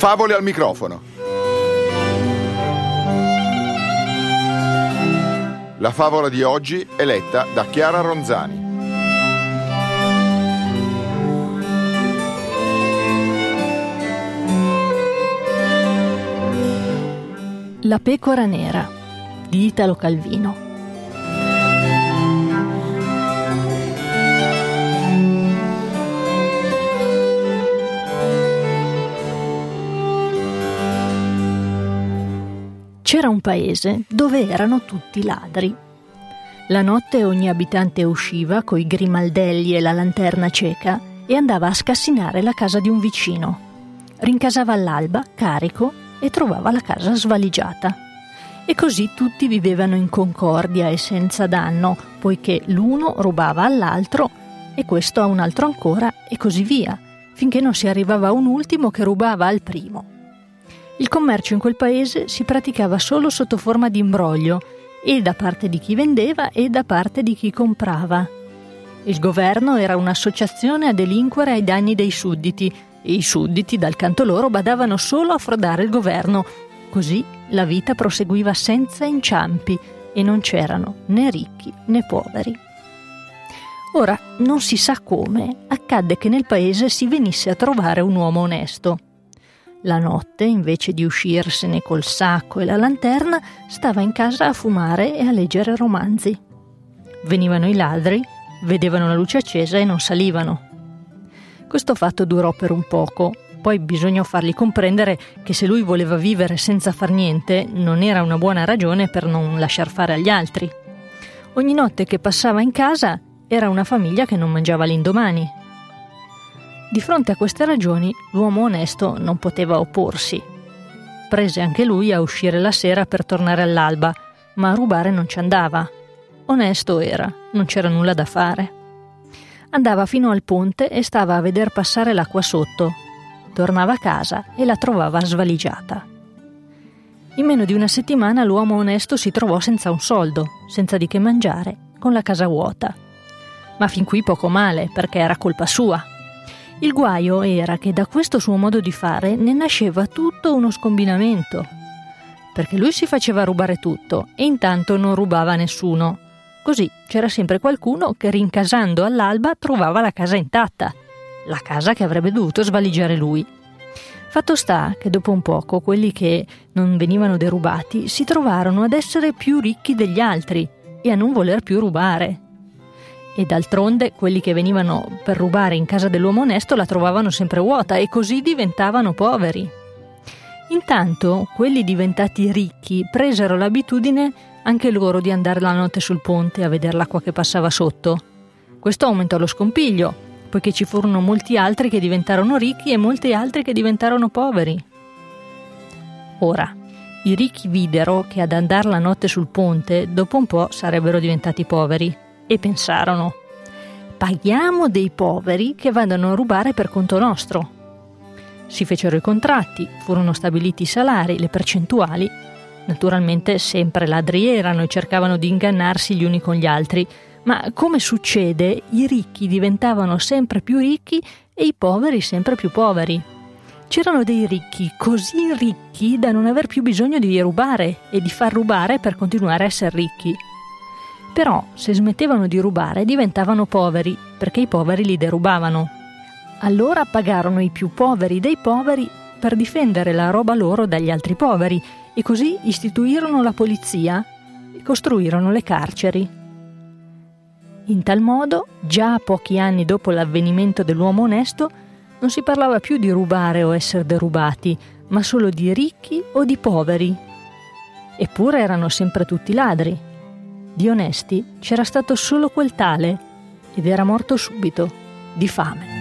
Favole al microfono. La favola di oggi è letta da Chiara Ronzani. La pecora nera di Italo Calvino. C'era un paese dove erano tutti ladri. La notte ogni abitante usciva coi grimaldelli e la lanterna cieca e andava a scassinare la casa di un vicino. Rincasava all'alba, carico, e trovava la casa svaligiata. E così tutti vivevano in concordia e senza danno, poiché l'uno rubava all'altro e questo a un altro ancora e così via, finché non si arrivava a un ultimo che rubava al primo. Il commercio in quel paese si praticava solo sotto forma di imbroglio, e da parte di chi vendeva e da parte di chi comprava. Il governo era un'associazione a delinquere ai danni dei sudditi, e i sudditi dal canto loro badavano solo a frodare il governo. Così la vita proseguiva senza inciampi e non c'erano né ricchi né poveri. Ora, non si sa come, accadde che nel paese si venisse a trovare un uomo onesto. La notte, invece di uscirsene col sacco e la lanterna, stava in casa a fumare e a leggere romanzi. Venivano i ladri, vedevano la luce accesa e non salivano. Questo fatto durò per un poco, poi bisognò fargli comprendere che se lui voleva vivere senza far niente non era una buona ragione per non lasciar fare agli altri. Ogni notte che passava in casa era una famiglia che non mangiava l'indomani di fronte a queste ragioni l'uomo onesto non poteva opporsi. Prese anche lui a uscire la sera per tornare all'alba, ma a rubare non ci andava. Onesto era, non c'era nulla da fare. Andava fino al ponte e stava a veder passare l'acqua sotto. Tornava a casa e la trovava svaligiata. In meno di una settimana l'uomo onesto si trovò senza un soldo, senza di che mangiare, con la casa vuota. Ma fin qui poco male, perché era colpa sua. Il guaio era che da questo suo modo di fare ne nasceva tutto uno scombinamento, perché lui si faceva rubare tutto e intanto non rubava nessuno. Così c'era sempre qualcuno che rincasando all'alba trovava la casa intatta, la casa che avrebbe dovuto svaligiare lui. Fatto sta che dopo un poco quelli che non venivano derubati si trovarono ad essere più ricchi degli altri e a non voler più rubare. E d'altronde quelli che venivano per rubare in casa dell'uomo onesto la trovavano sempre vuota e così diventavano poveri. Intanto quelli diventati ricchi presero l'abitudine anche loro di andare la notte sul ponte a vedere l'acqua che passava sotto. Questo aumentò lo scompiglio, poiché ci furono molti altri che diventarono ricchi e molti altri che diventarono poveri. Ora, i ricchi videro che ad andare la notte sul ponte dopo un po' sarebbero diventati poveri e pensarono paghiamo dei poveri che vadano a rubare per conto nostro. Si fecero i contratti, furono stabiliti i salari, le percentuali. Naturalmente sempre ladri erano e cercavano di ingannarsi gli uni con gli altri, ma come succede, i ricchi diventavano sempre più ricchi e i poveri sempre più poveri. C'erano dei ricchi così ricchi da non aver più bisogno di rubare e di far rubare per continuare a essere ricchi. Però se smettevano di rubare diventavano poveri, perché i poveri li derubavano. Allora pagarono i più poveri dei poveri per difendere la roba loro dagli altri poveri e così istituirono la polizia e costruirono le carceri. In tal modo, già pochi anni dopo l'avvenimento dell'uomo onesto, non si parlava più di rubare o essere derubati, ma solo di ricchi o di poveri. Eppure erano sempre tutti ladri, di onesti c'era stato solo quel tale ed era morto subito, di fame.